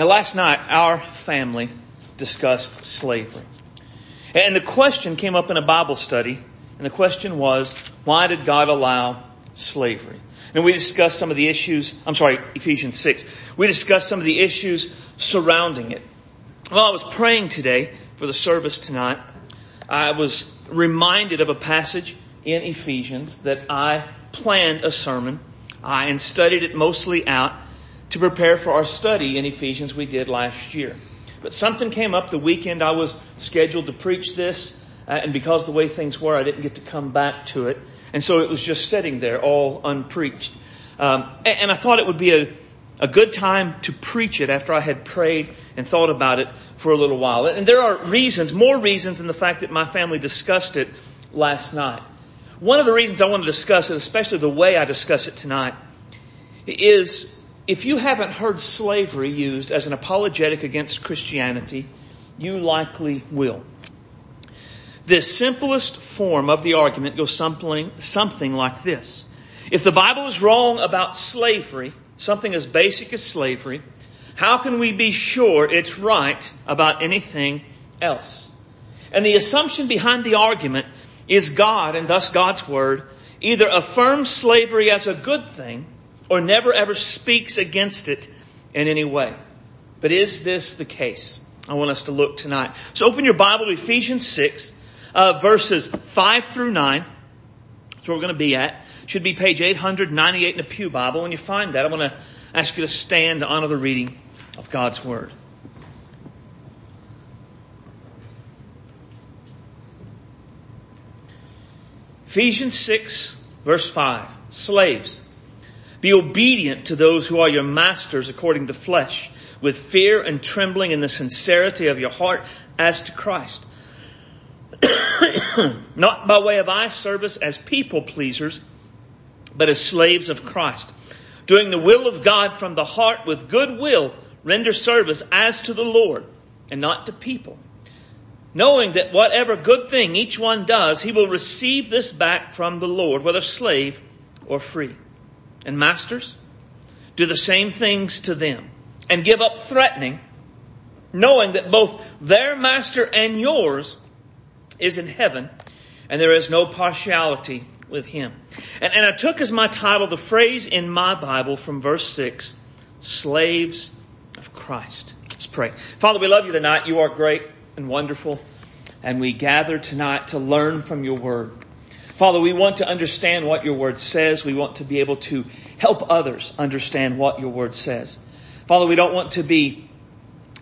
Now, last night, our family discussed slavery. And the question came up in a Bible study, and the question was, why did God allow slavery? And we discussed some of the issues, I'm sorry, Ephesians 6. We discussed some of the issues surrounding it. While I was praying today for the service tonight, I was reminded of a passage in Ephesians that I planned a sermon uh, and studied it mostly out to prepare for our study in Ephesians we did last year. But something came up the weekend I was scheduled to preach this, uh, and because the way things were, I didn't get to come back to it. And so it was just sitting there all unpreached. Um, and, and I thought it would be a, a good time to preach it after I had prayed and thought about it for a little while. And there are reasons, more reasons than the fact that my family discussed it last night. One of the reasons I want to discuss it, especially the way I discuss it tonight, is if you haven't heard slavery used as an apologetic against Christianity, you likely will. The simplest form of the argument goes something, something like this. If the Bible is wrong about slavery, something as basic as slavery, how can we be sure it's right about anything else? And the assumption behind the argument is God, and thus God's Word, either affirms slavery as a good thing or never ever speaks against it in any way. But is this the case? I want us to look tonight. So open your Bible to Ephesians 6, uh, verses 5 through 9. That's where we're going to be at. Should be page 898 in the Pew Bible. When you find that, I want to ask you to stand to honor the reading of God's Word. Ephesians 6, verse 5. Slaves, be obedient to those who are your masters according to flesh, with fear and trembling in the sincerity of your heart as to Christ. Not by way of eye service as people pleasers, but as slaves of Christ. Doing the will of God from the heart with good will, render service as to the Lord and not to people. Knowing that whatever good thing each one does, he will receive this back from the Lord, whether slave or free. And masters, do the same things to them and give up threatening, knowing that both their master and yours is in heaven and there is no partiality with him. And, and I took as my title the phrase in my Bible from verse 6, slaves of Christ. Let's pray. Father, we love you tonight. You are great and wonderful. And we gather tonight to learn from your word. Father, we want to understand what your word says. We want to be able to help others understand what your word says. Father, we don't want to be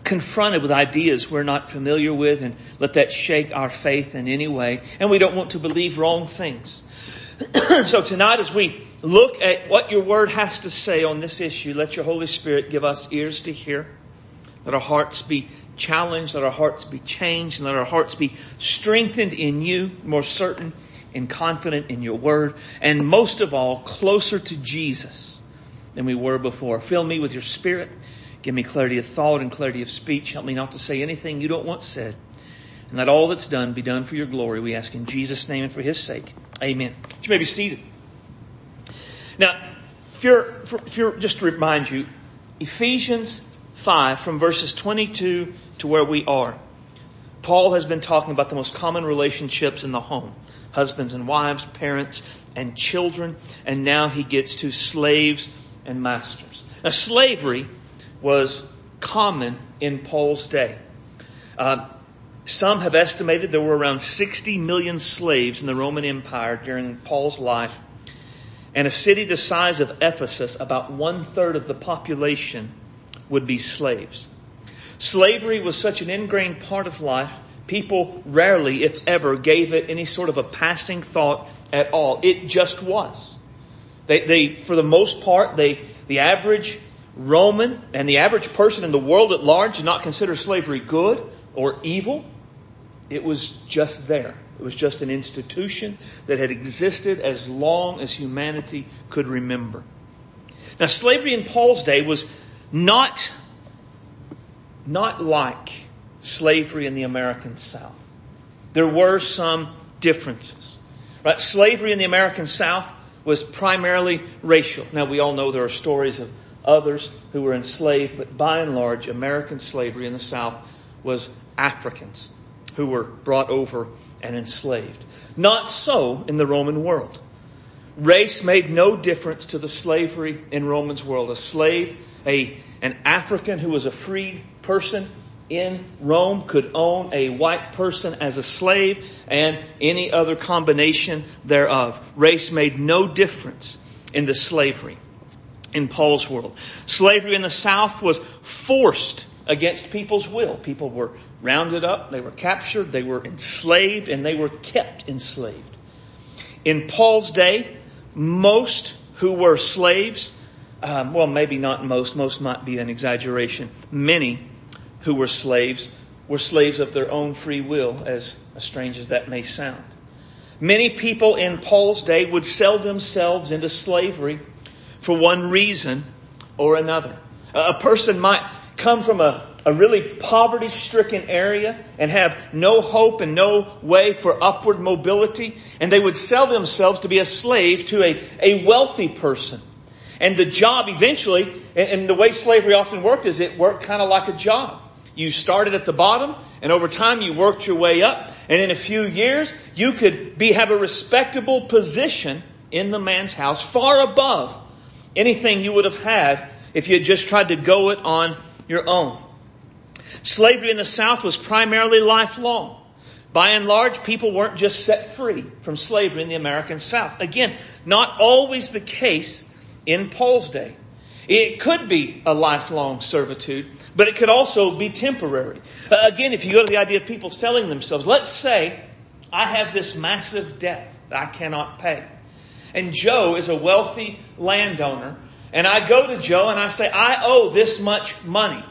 confronted with ideas we're not familiar with and let that shake our faith in any way. And we don't want to believe wrong things. so tonight as we look at what your word has to say on this issue, let your Holy Spirit give us ears to hear. Let our hearts be challenged. Let our hearts be changed. And let our hearts be strengthened in you, more certain and confident in your word, and most of all, closer to Jesus than we were before. Fill me with your spirit. Give me clarity of thought and clarity of speech. Help me not to say anything you don't want said. And let all that's done be done for your glory. We ask in Jesus' name and for his sake. Amen. You may be seated. Now, if you're, if you're, just to remind you, Ephesians 5 from verses 22 to where we are. Paul has been talking about the most common relationships in the home husbands and wives, parents and children, and now he gets to slaves and masters. Now, slavery was common in Paul's day. Uh, some have estimated there were around 60 million slaves in the Roman Empire during Paul's life. And a city the size of Ephesus, about one third of the population would be slaves. Slavery was such an ingrained part of life people rarely, if ever, gave it any sort of a passing thought at all. It just was. They, they, for the most part, they, the average Roman and the average person in the world at large did not consider slavery good or evil. It was just there. It was just an institution that had existed as long as humanity could remember. Now, slavery in Paul's day was not, not like slavery in the American South. There were some differences. Right? Slavery in the American South was primarily racial. Now we all know there are stories of, others who were enslaved, but by and large, American slavery in the South was Africans who were brought over and enslaved. Not so in the Roman world. Race made no difference to the slavery in Roman's world. A slave, a, an African who was a freed person in Rome could own a white person as a slave and any other combination thereof. Race made no difference in the slavery in Paul's world. Slavery in the South was forced against people's will. People were rounded up, they were captured, they were enslaved, and they were kept enslaved. In Paul's day, most who were slaves, um, well, maybe not most, most might be an exaggeration, many who were slaves were slaves of their own free will, as strange as that may sound. Many people in Paul's day would sell themselves into slavery for one reason or another. A person might come from a, a really poverty stricken area and have no hope and no way for upward mobility, and they would sell themselves to be a slave to a, a wealthy person. And the job eventually, and the way slavery often worked is it worked kind of like a job. You started at the bottom, and over time you worked your way up, and in a few years you could be, have a respectable position in the man's house far above anything you would have had if you had just tried to go it on your own. Slavery in the South was primarily lifelong. By and large, people weren't just set free from slavery in the American South. Again, not always the case in Paul's day. It could be a lifelong servitude, but it could also be temporary. Uh, again, if you go to the idea of people selling themselves, let's say I have this massive debt that I cannot pay. And Joe is a wealthy landowner, and I go to Joe and I say, I owe this much money.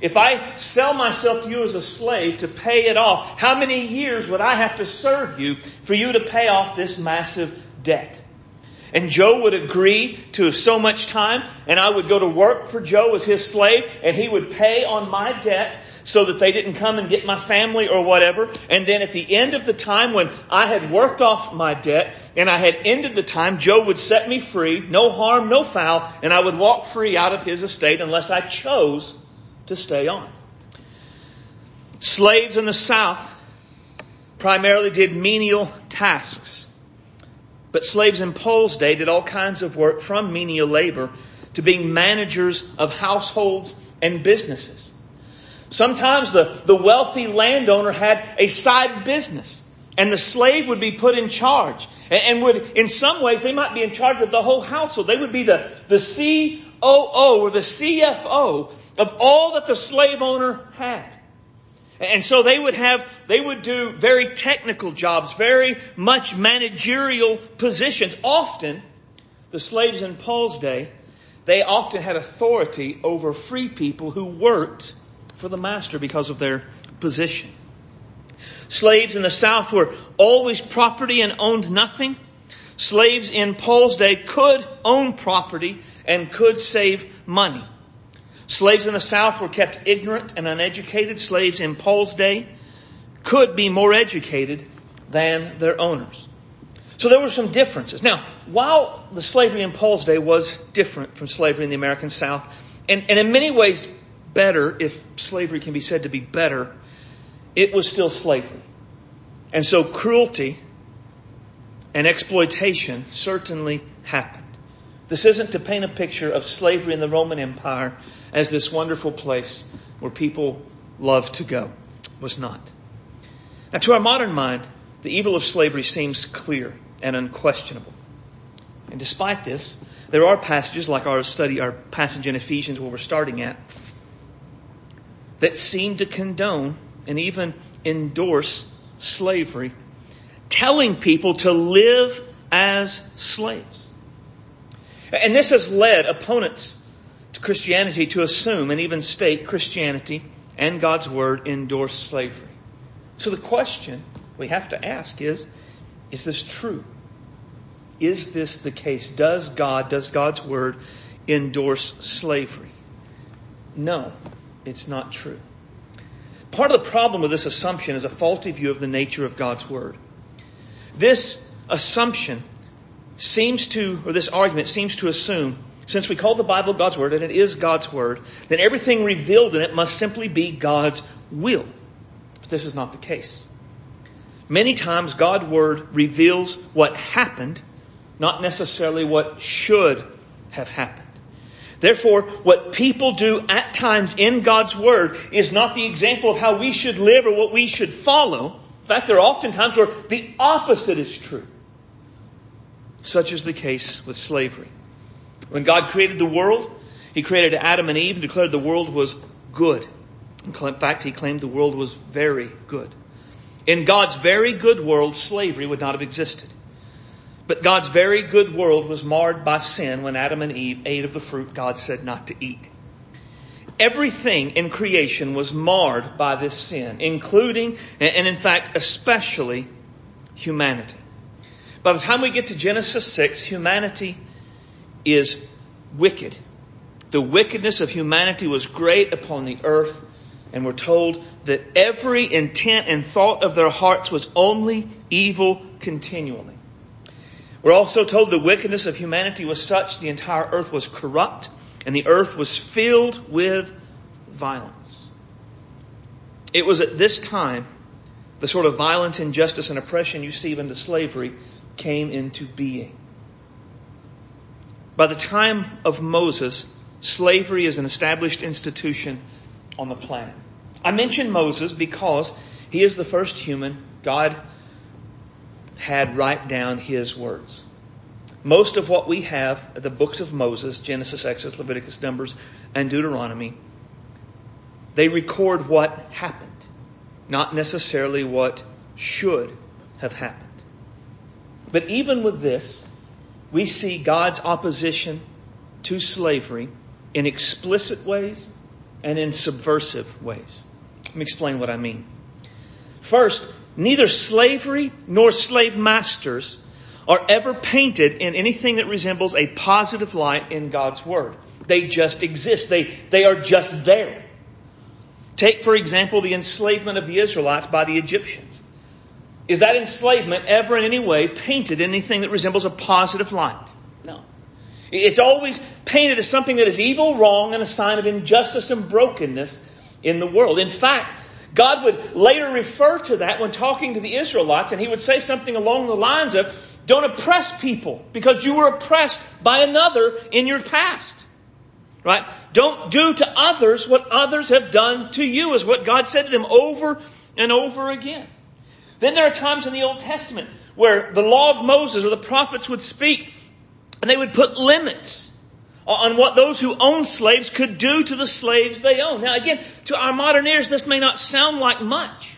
If I sell myself to you as a slave to pay it off, how many years would I have to serve you for you to pay off this massive debt? And Joe would agree to so much time, and I would go to work for Joe as his slave, and he would pay on my debt so that they didn't come and get my family or whatever. And then at the end of the time when I had worked off my debt and I had ended the time, Joe would set me free, no harm, no foul, and I would walk free out of his estate unless I chose to stay on. Slaves in the South primarily did menial tasks. But slaves in Paul's day did all kinds of work from menial labor to being managers of households and businesses. Sometimes the, the wealthy landowner had a side business and the slave would be put in charge and, and would, in some ways, they might be in charge of the whole household. They would be the, the COO or the CFO of all that the slave owner had. And so they would have, they would do very technical jobs, very much managerial positions. Often, the slaves in Paul's day, they often had authority over free people who worked for the master because of their position. Slaves in the South were always property and owned nothing. Slaves in Paul's day could own property and could save money. Slaves in the South were kept ignorant and uneducated. Slaves in Paul's day could be more educated than their owners. So there were some differences. Now, while the slavery in Paul's day was different from slavery in the American South, and, and in many ways better, if slavery can be said to be better, it was still slavery. And so cruelty and exploitation certainly happened. This isn't to paint a picture of slavery in the Roman Empire as this wonderful place where people love to go. It Was not. Now, to our modern mind, the evil of slavery seems clear and unquestionable. And despite this, there are passages like our study, our passage in Ephesians where we're starting at, that seem to condone and even endorse slavery, telling people to live as slaves. And this has led opponents to Christianity to assume and even state Christianity and God's Word endorse slavery. So the question we have to ask is, is this true? Is this the case? Does God, does God's Word endorse slavery? No, it's not true. Part of the problem with this assumption is a faulty view of the nature of God's Word. This assumption seems to, or this argument seems to assume since we call the Bible God's Word, and it is God's Word, then everything revealed in it must simply be God's will. This is not the case. Many times God's Word reveals what happened, not necessarily what should have happened. Therefore, what people do at times in God's Word is not the example of how we should live or what we should follow. In fact, there are often times where the opposite is true. Such is the case with slavery. When God created the world, He created Adam and Eve and declared the world was good. In fact, He claimed the world was very good. In God's very good world, slavery would not have existed. But God's very good world was marred by sin when Adam and Eve ate of the fruit God said not to eat. Everything in creation was marred by this sin, including, and in fact, especially humanity. By the time we get to Genesis 6, humanity is wicked. The wickedness of humanity was great upon the earth, and we're told that every intent and thought of their hearts was only evil continually. We're also told the wickedness of humanity was such the entire earth was corrupt, and the earth was filled with violence. It was at this time the sort of violence, injustice, and oppression you see into slavery came into being. By the time of Moses, slavery is an established institution on the planet. I mention Moses because he is the first human God had write down his words. Most of what we have, the books of Moses, Genesis, Exodus, Leviticus, Numbers, and Deuteronomy, they record what happened, not necessarily what should have happened. But even with this, we see God's opposition to slavery in explicit ways and in subversive ways. Let me explain what I mean. First, neither slavery nor slave masters are ever painted in anything that resembles a positive light in God's Word. They just exist. They, they are just there. Take, for example, the enslavement of the Israelites by the Egyptians. Is that enslavement ever in any way painted in anything that resembles a positive light? No. It's always painted as something that is evil, wrong, and a sign of injustice and brokenness in the world. In fact, God would later refer to that when talking to the Israelites, and he would say something along the lines of, don't oppress people because you were oppressed by another in your past. Right? Don't do to others what others have done to you is what God said to them over and over again. Then there are times in the Old Testament where the law of Moses or the prophets would speak and they would put limits on what those who owned slaves could do to the slaves they own. Now again, to our modern ears, this may not sound like much.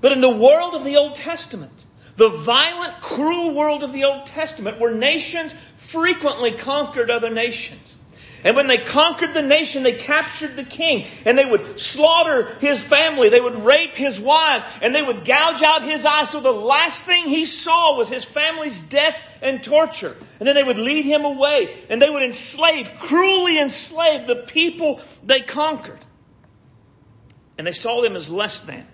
But in the world of the Old Testament, the violent, cruel world of the Old Testament, where nations frequently conquered other nations, and when they conquered the nation, they captured the king and they would slaughter his family. They would rape his wives and they would gouge out his eyes. So the last thing he saw was his family's death and torture. And then they would lead him away and they would enslave, cruelly enslave the people they conquered. And they saw them as less than,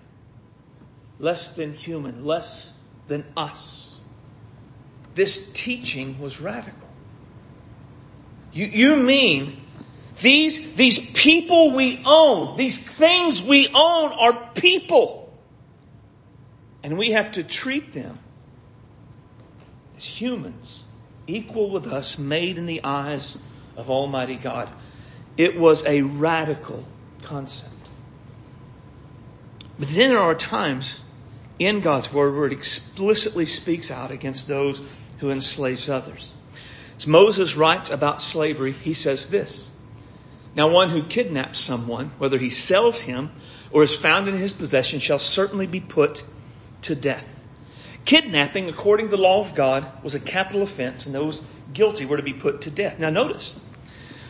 less than human, less than us. This teaching was radical. You, you mean these, these people we own, these things we own are people. And we have to treat them as humans, equal with us, made in the eyes of Almighty God. It was a radical concept. But then there are times in God's Word where it explicitly speaks out against those who enslave others. As Moses writes about slavery, he says this. Now one who kidnaps someone, whether he sells him or is found in his possession, shall certainly be put to death. Kidnapping, according to the law of God, was a capital offense, and those guilty were to be put to death. Now notice,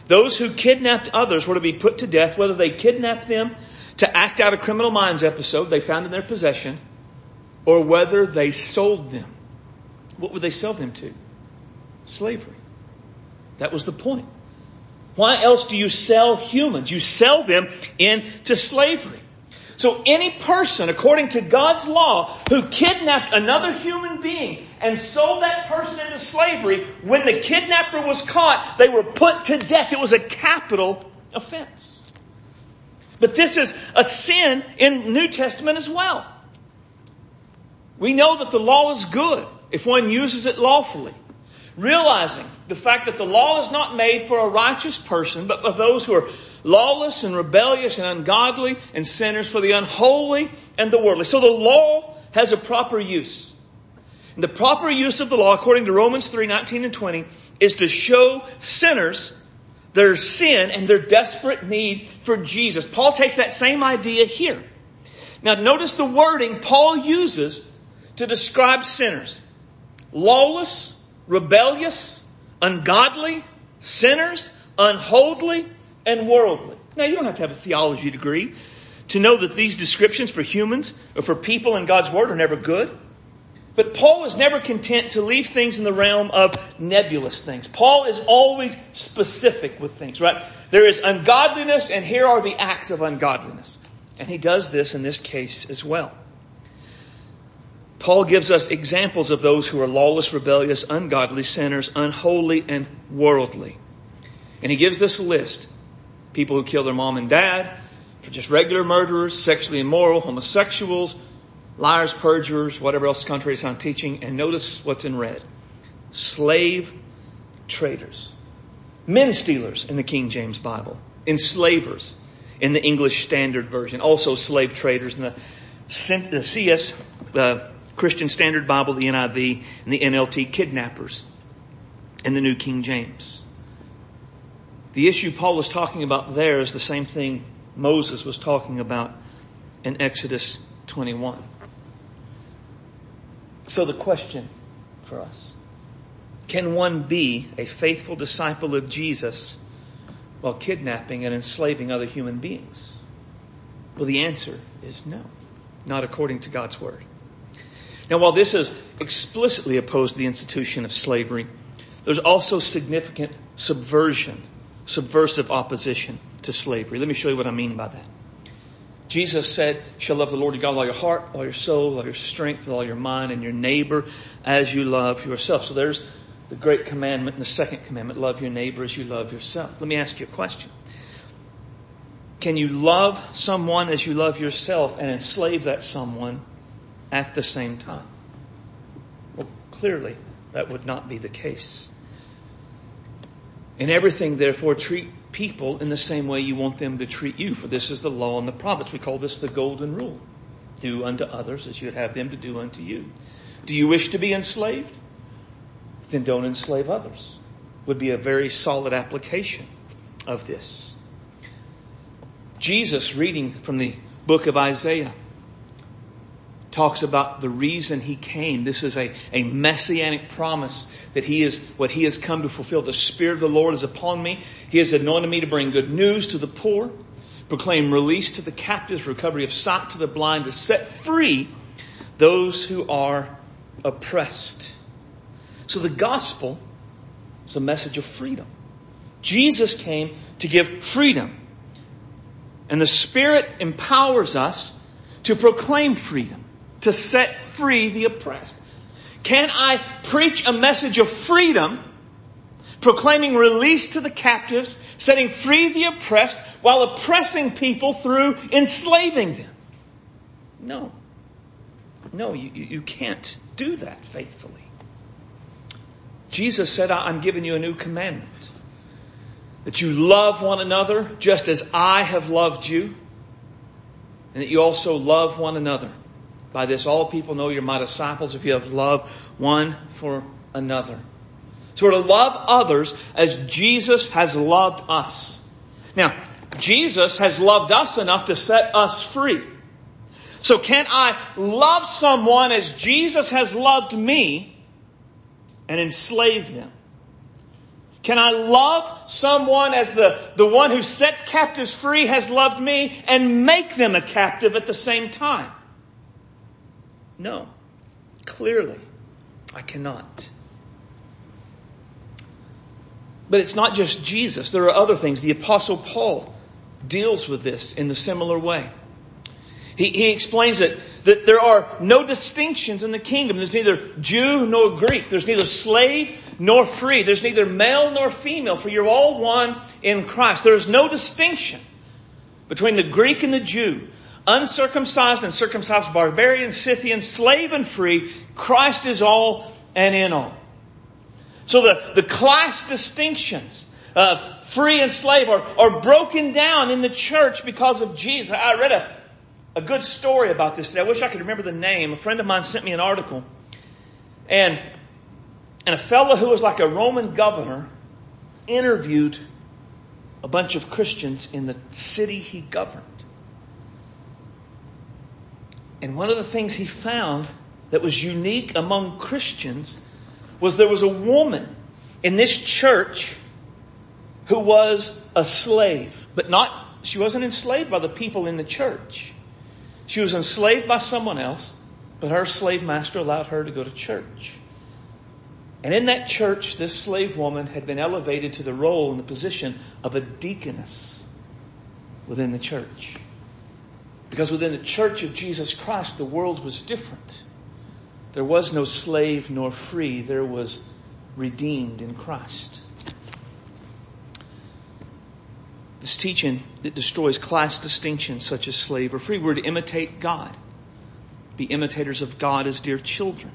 those who kidnapped others were to be put to death, whether they kidnapped them to act out a criminal minds episode they found in their possession, or whether they sold them. What would they sell them to? Slavery. That was the point. Why else do you sell humans? You sell them into slavery. So any person, according to God's law, who kidnapped another human being and sold that person into slavery, when the kidnapper was caught, they were put to death. It was a capital offense. But this is a sin in New Testament as well. We know that the law is good if one uses it lawfully. Realizing the fact that the law is not made for a righteous person, but for those who are lawless and rebellious and ungodly and sinners, for the unholy and the worldly. So the law has a proper use. And the proper use of the law, according to Romans 3, 19 and 20, is to show sinners their sin and their desperate need for Jesus. Paul takes that same idea here. Now notice the wording Paul uses to describe sinners. Lawless, rebellious, ungodly, sinners, unholy, and worldly. Now, you don't have to have a theology degree to know that these descriptions for humans or for people in God's Word are never good. But Paul is never content to leave things in the realm of nebulous things. Paul is always specific with things, right? There is ungodliness, and here are the acts of ungodliness. And he does this in this case as well. Paul gives us examples of those who are lawless, rebellious, ungodly, sinners, unholy, and worldly. And he gives this list. People who kill their mom and dad, just regular murderers, sexually immoral, homosexuals, liars, perjurers, whatever else contrary to sound teaching. And notice what's in red. Slave traders. Men stealers in the King James Bible. Enslavers in the English Standard Version. Also slave traders in the, the CS, the uh, Christian Standard Bible, the NIV, and the NLT kidnappers in the New King James. The issue Paul is talking about there is the same thing Moses was talking about in Exodus 21. So the question for us can one be a faithful disciple of Jesus while kidnapping and enslaving other human beings? Well, the answer is no, not according to God's Word. Now, while this is explicitly opposed to the institution of slavery, there's also significant subversion, subversive opposition to slavery. Let me show you what I mean by that. Jesus said, You shall love the Lord your God with all your heart, all your soul, all your strength, with all your mind, and your neighbor as you love yourself. So there's the great commandment and the second commandment love your neighbor as you love yourself. Let me ask you a question. Can you love someone as you love yourself and enslave that someone at the same time? Well, clearly, that would not be the case. In everything, therefore, treat people in the same way you want them to treat you, for this is the law and the prophets. We call this the golden rule. Do unto others as you'd have them to do unto you. Do you wish to be enslaved? Then don't enslave others. Would be a very solid application of this. Jesus, reading from the book of Isaiah, talks about the reason he came. This is a, a messianic promise that he is what he has come to fulfill. The Spirit of the Lord is upon me. He has anointed me to bring good news to the poor, proclaim release to the captives, recovery of sight to the blind, to set free those who are oppressed. So the gospel is a message of freedom. Jesus came to give freedom. And the Spirit empowers us to proclaim freedom to set free the oppressed? Can I preach a message of freedom, proclaiming release to the captives, setting free the oppressed, while oppressing people through enslaving them? No. No, you, you can't do that faithfully. Jesus said, I'm giving you a new commandment. That you love one another just as I have loved you, and that you also love one another. By this, all people know you're my disciples if you have love one for another. So we're to love others as Jesus has loved us. Now, Jesus has loved us enough to set us free. So can I love someone as Jesus has loved me and enslave them? Can I love someone as the, the one who sets captives free has loved me and make them a captive at the same time? No. Clearly, I cannot. But it's not just Jesus. There are other things. The apostle Paul deals with this in the similar way. He, he explains it that there are no distinctions in the kingdom. There's neither Jew nor Greek. There's neither slave nor free. There's neither male nor female, for you're all one in Christ. There is no distinction between the Greek and the Jew, uncircumcised and circumcised, barbarian, Scythian, slave and free. Christ is all and in all. So the, the class distinctions of free and slave are, are broken down in the church because of Jesus. I read a, a good story about this today. I wish I could remember the name. A friend of mine sent me an article. And, and a fellow who was like a Roman governor interviewed a bunch of Christians in the city he governed. And one of the things he found that was unique among Christians was there was a woman in this church who was a slave, but not, she wasn't enslaved by the people in the church. She was enslaved by someone else, but her slave master allowed her to go to church. And in that church, this slave woman had been elevated to the role and the position of a deaconess within the church. Because within the church of Jesus Christ, the world was different. There was no slave nor free, there was redeemed in Christ. This teaching that destroys class distinctions such as slave or free. We're to imitate God. Be imitators of God as dear children.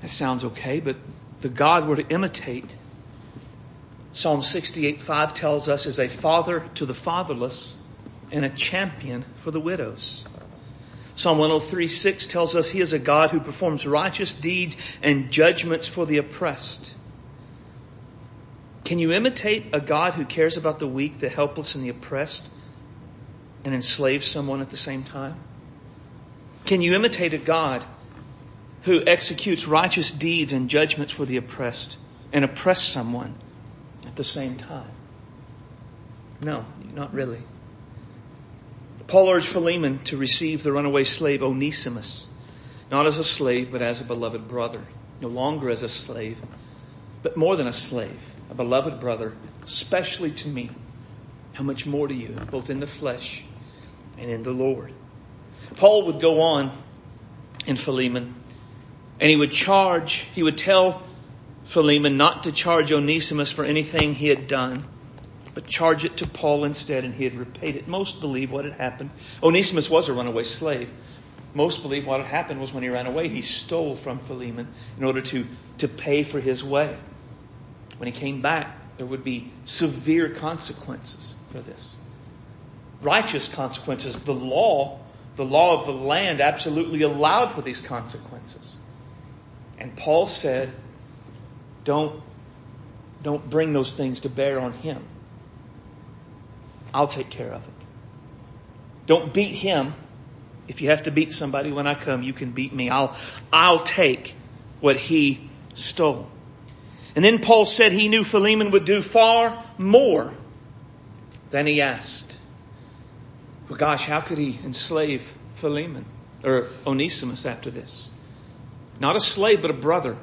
That sounds okay, but the God we're to imitate, Psalm 68 5 tells us, is a father to the fatherless and a champion for the widows. Psalm 103 6 tells us he is a God who performs righteous deeds and judgments for the oppressed. Can you imitate a God who cares about the weak, the helpless, and the oppressed and enslave someone at the same time? Can you imitate a God who executes righteous deeds and judgments for the oppressed and oppress someone at the same time? No, not really. Paul urged Philemon to receive the runaway slave Onesimus, not as a slave, but as a beloved brother, no longer as a slave, but more than a slave a beloved brother, especially to me, how much more to you, both in the flesh and in the Lord. Paul would go on in Philemon, and he would charge, he would tell Philemon not to charge Onesimus for anything he had done, but charge it to Paul instead, and he had repaid it. Most believe what had happened. Onesimus was a runaway slave. Most believe what had happened was when he ran away, he stole from Philemon in order to, to pay for his way when he came back, there would be severe consequences for this. Righteous consequences. The law, the law of the land absolutely allowed for these consequences. And Paul said, don't, don't bring those things to bear on him. I'll take care of it. Don't beat him. If you have to beat somebody when I come, you can beat me. I'll, I'll take what he stole. And then Paul said he knew Philemon would do far more than he asked. Well, gosh, how could he enslave Philemon or Onesimus after this? Not a slave, but a brother.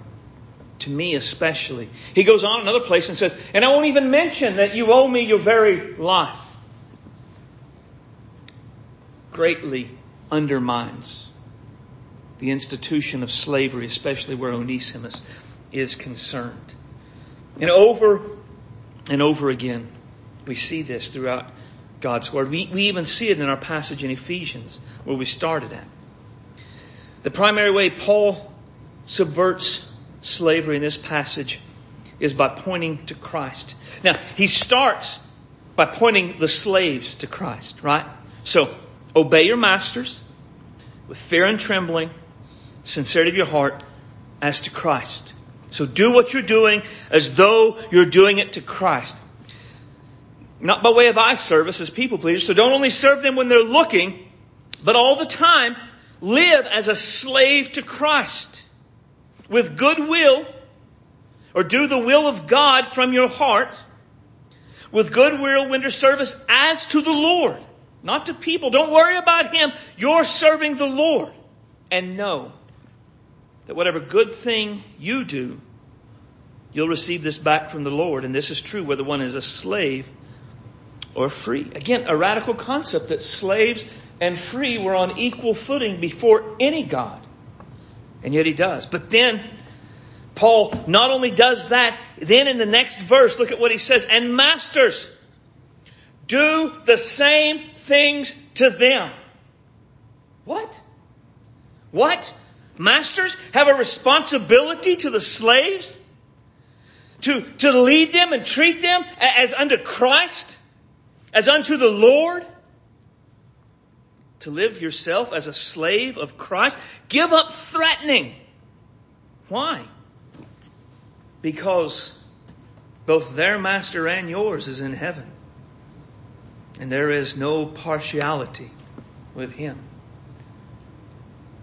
To me especially. He goes on another place and says, and I won't even mention that you owe me your very life. Greatly undermines the institution of slavery, especially where Onesimus is concerned. And over and over again, we see this throughout God's Word. We, we even see it in our passage in Ephesians, where we started at. The primary way Paul subverts slavery in this passage is by pointing to Christ. Now, he starts by pointing the slaves to Christ, right? So, obey your masters with fear and trembling, sincerity of your heart, as to Christ. So do what you're doing as though you're doing it to Christ. Not by way of eye service as people pleasers. So don't only serve them when they're looking, but all the time live as a slave to Christ with goodwill or do the will of God from your heart with goodwill render service as to the Lord, not to people. Don't worry about Him. You're serving the Lord. And know that whatever good thing you do, you'll receive this back from the Lord. And this is true whether one is a slave or free. Again, a radical concept that slaves and free were on equal footing before any God. And yet he does. But then, Paul not only does that, then in the next verse, look at what he says, and masters, do the same things to them. What? What? Masters have a responsibility to the slaves? To, to lead them and treat them as unto Christ? As unto the Lord? To live yourself as a slave of Christ? Give up threatening. Why? Because both their master and yours is in heaven. And there is no partiality with him.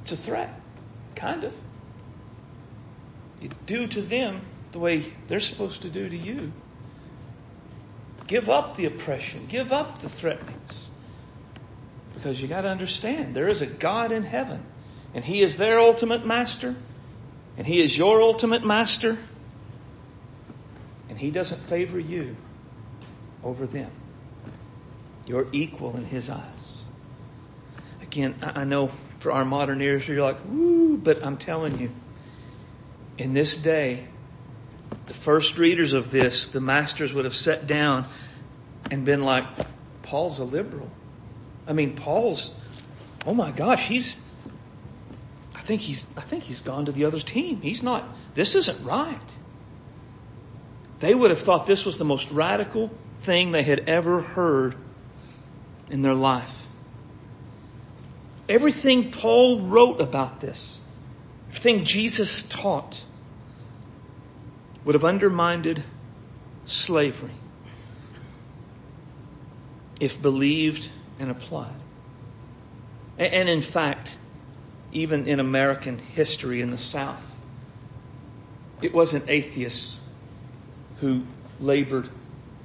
It's a threat. Kind of. You do to them the way they're supposed to do to you. Give up the oppression. Give up the threatenings. Because you got to understand, there is a God in heaven, and He is their ultimate master, and He is your ultimate master, and He doesn't favor you over them. You're equal in His eyes. Again, I know for our modern ears, you're like, woo, but I'm telling you, in this day, the first readers of this, the masters would have sat down and been like, Paul's a liberal. I mean, Paul's, oh my gosh, he's, I think he's, I think he's gone to the other team. He's not, this isn't right. They would have thought this was the most radical thing they had ever heard in their life. Everything Paul wrote about this, everything Jesus taught, would have undermined slavery if believed and applied. And in fact, even in American history in the South, it wasn't atheists who labored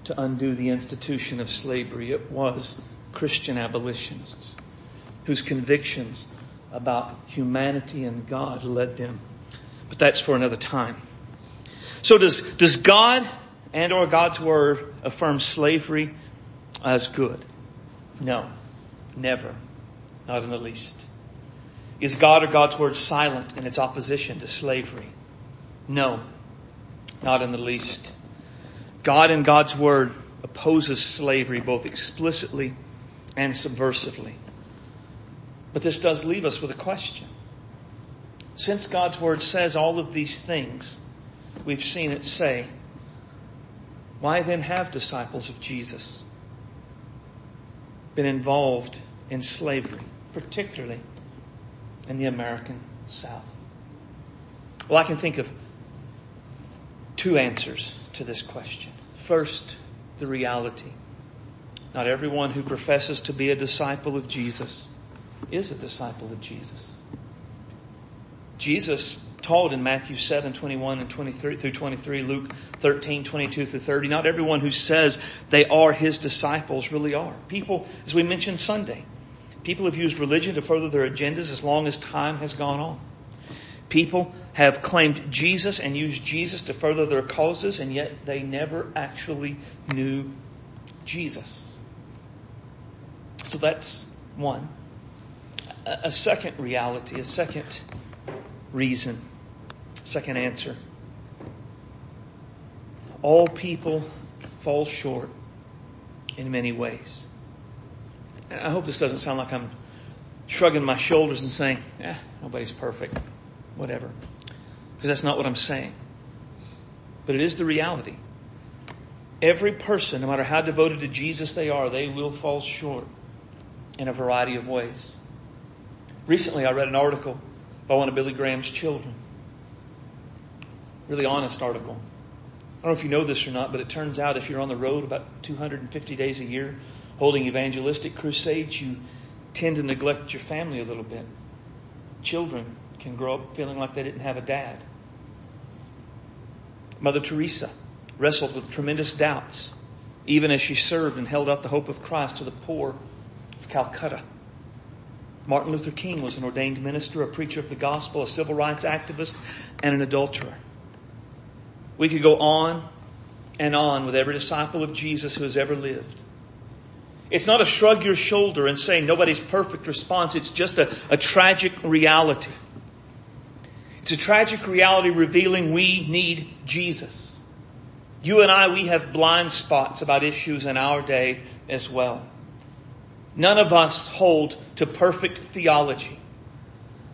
to undo the institution of slavery. It was Christian abolitionists whose convictions about humanity and God led them. But that's for another time. So does, does God and or God's word affirm slavery as good? No, never. Not in the least. Is God or God's word silent in its opposition to slavery? No, not in the least. God and God's word opposes slavery both explicitly and subversively. But this does leave us with a question. Since God's Word says all of these things, we've seen it say, why then have disciples of Jesus been involved in slavery, particularly in the American South? Well, I can think of two answers to this question. First, the reality. Not everyone who professes to be a disciple of Jesus is a disciple of Jesus. Jesus taught in Matthew 7, 21 and 23 through 23, Luke 13, 22 through 30. Not everyone who says they are his disciples really are. People, as we mentioned Sunday, people have used religion to further their agendas as long as time has gone on. People have claimed Jesus and used Jesus to further their causes, and yet they never actually knew Jesus. So that's one a second reality, a second reason, second answer. All people fall short in many ways. And I hope this doesn't sound like I'm shrugging my shoulders and saying, eh, nobody's perfect, whatever. Because that's not what I'm saying. But it is the reality. Every person, no matter how devoted to Jesus they are, they will fall short in a variety of ways. Recently, I read an article by one of Billy Graham's children. Really honest article. I don't know if you know this or not, but it turns out if you're on the road about 250 days a year holding evangelistic crusades, you tend to neglect your family a little bit. Children can grow up feeling like they didn't have a dad. Mother Teresa wrestled with tremendous doubts, even as she served and held out the hope of Christ to the poor Calcutta. Martin Luther King was an ordained minister, a preacher of the gospel, a civil rights activist, and an adulterer. We could go on and on with every disciple of Jesus who has ever lived. It's not a shrug your shoulder and say nobody's perfect response. It's just a, a tragic reality. It's a tragic reality revealing we need Jesus. You and I, we have blind spots about issues in our day as well. None of us hold to perfect theology.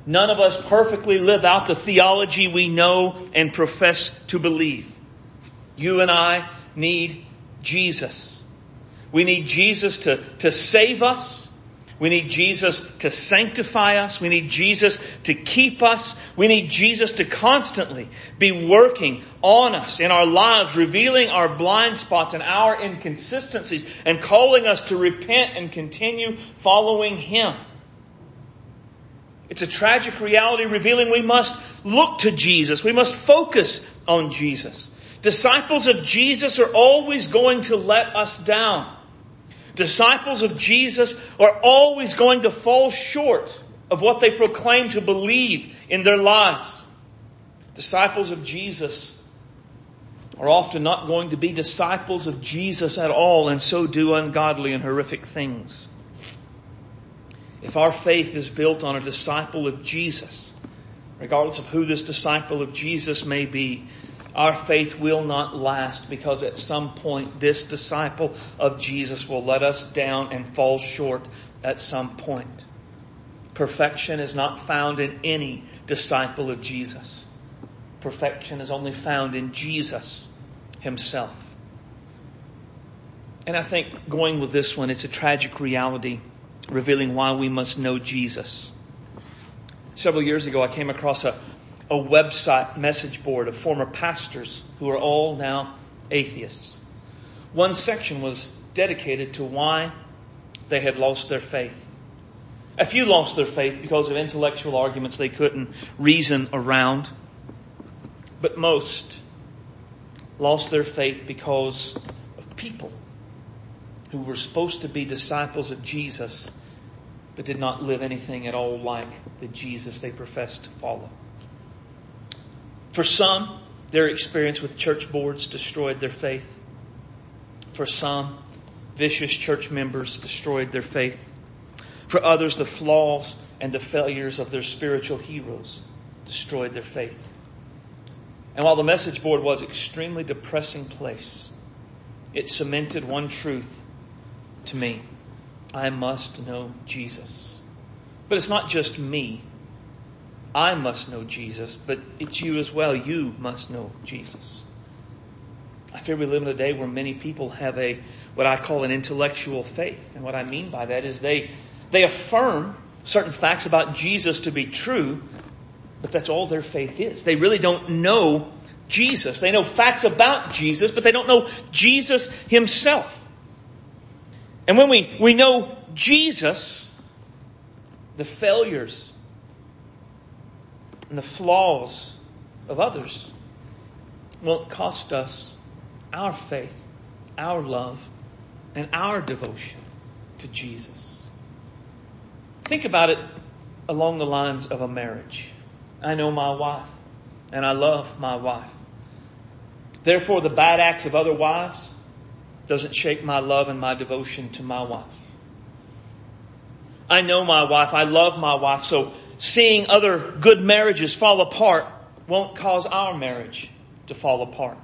None of us perfectly live out the theology we know and profess to believe. You and I need Jesus. We need Jesus to, to save us. We need Jesus to sanctify us. We need Jesus to keep us. We need Jesus to constantly be working on us in our lives, revealing our blind spots and our inconsistencies and calling us to repent and continue following Him. It's a tragic reality revealing we must look to Jesus. We must focus on Jesus. Disciples of Jesus are always going to let us down. Disciples of Jesus are always going to fall short of what they proclaim to believe in their lives. Disciples of Jesus are often not going to be disciples of Jesus at all and so do ungodly and horrific things. If our faith is built on a disciple of Jesus, regardless of who this disciple of Jesus may be, our faith will not last because at some point this disciple of Jesus will let us down and fall short at some point. Perfection is not found in any disciple of Jesus. Perfection is only found in Jesus himself. And I think going with this one, it's a tragic reality revealing why we must know Jesus. Several years ago, I came across a, a website message board of former pastors who are all now atheists. One section was dedicated to why they had lost their faith. A few lost their faith because of intellectual arguments they couldn't reason around. But most lost their faith because of people who were supposed to be disciples of Jesus, but did not live anything at all like the Jesus they professed to follow. For some, their experience with church boards destroyed their faith. For some, vicious church members destroyed their faith. For others, the flaws and the failures of their spiritual heroes destroyed their faith. And while the message board was an extremely depressing place, it cemented one truth to me. I must know Jesus. But it's not just me. I must know Jesus, but it's you as well. You must know Jesus. I fear we live in a day where many people have a what I call an intellectual faith. And what I mean by that is they they affirm certain facts about Jesus to be true, but that's all their faith is. They really don't know Jesus. They know facts about Jesus, but they don't know Jesus himself. And when we, we know Jesus, the failures and the flaws of others won't cost us our faith, our love, and our devotion to Jesus. Think about it along the lines of a marriage. I know my wife, and I love my wife. Therefore, the bad acts of other wives doesn't shake my love and my devotion to my wife. I know my wife. I love my wife. So seeing other good marriages fall apart won't cause our marriage to fall apart.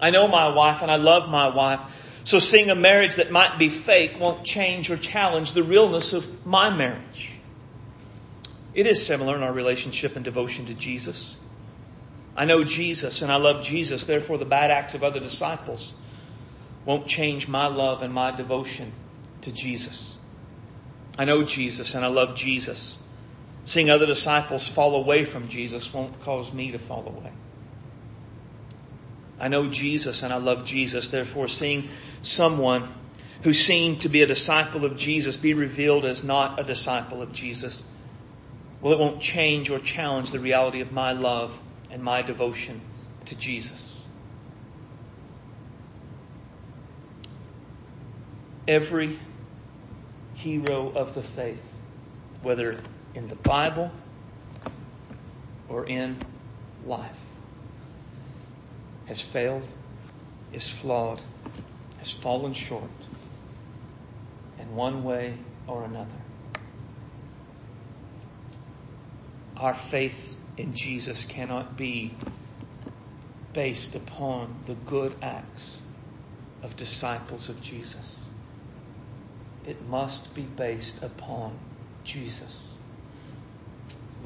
I know my wife and I love my wife. So seeing a marriage that might be fake won't change or challenge the realness of my marriage. It is similar in our relationship and devotion to Jesus. I know Jesus and I love Jesus. Therefore, the bad acts of other disciples won't change my love and my devotion to Jesus. I know Jesus and I love Jesus. Seeing other disciples fall away from Jesus won't cause me to fall away. I know Jesus and I love Jesus. Therefore, seeing someone who seemed to be a disciple of Jesus be revealed as not a disciple of Jesus, well, it won't change or challenge the reality of my love and my devotion to Jesus. every hero of the faith, whether in the Bible or in life, has failed, is flawed, has fallen short, in one way or another. Our faith in Jesus cannot be based upon the good acts of disciples of Jesus. It must be based upon Jesus.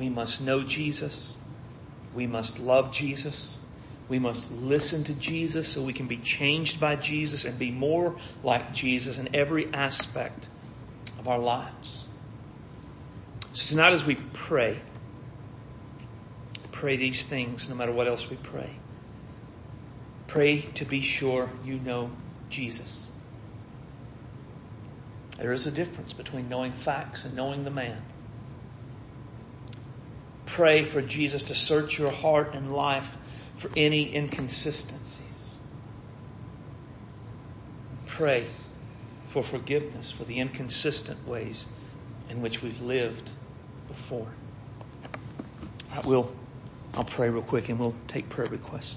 We must know Jesus. We must love Jesus. We must listen to Jesus so we can be changed by Jesus and be more like Jesus in every aspect of our lives. So tonight as we pray, pray these things no matter what else we pray. Pray to be sure you know Jesus. There is a difference between knowing facts and knowing the man. Pray for Jesus to search your heart and life for any inconsistencies. Pray for forgiveness for the inconsistent ways in which we've lived before. Right, we'll, I'll pray real quick and we'll take prayer requests.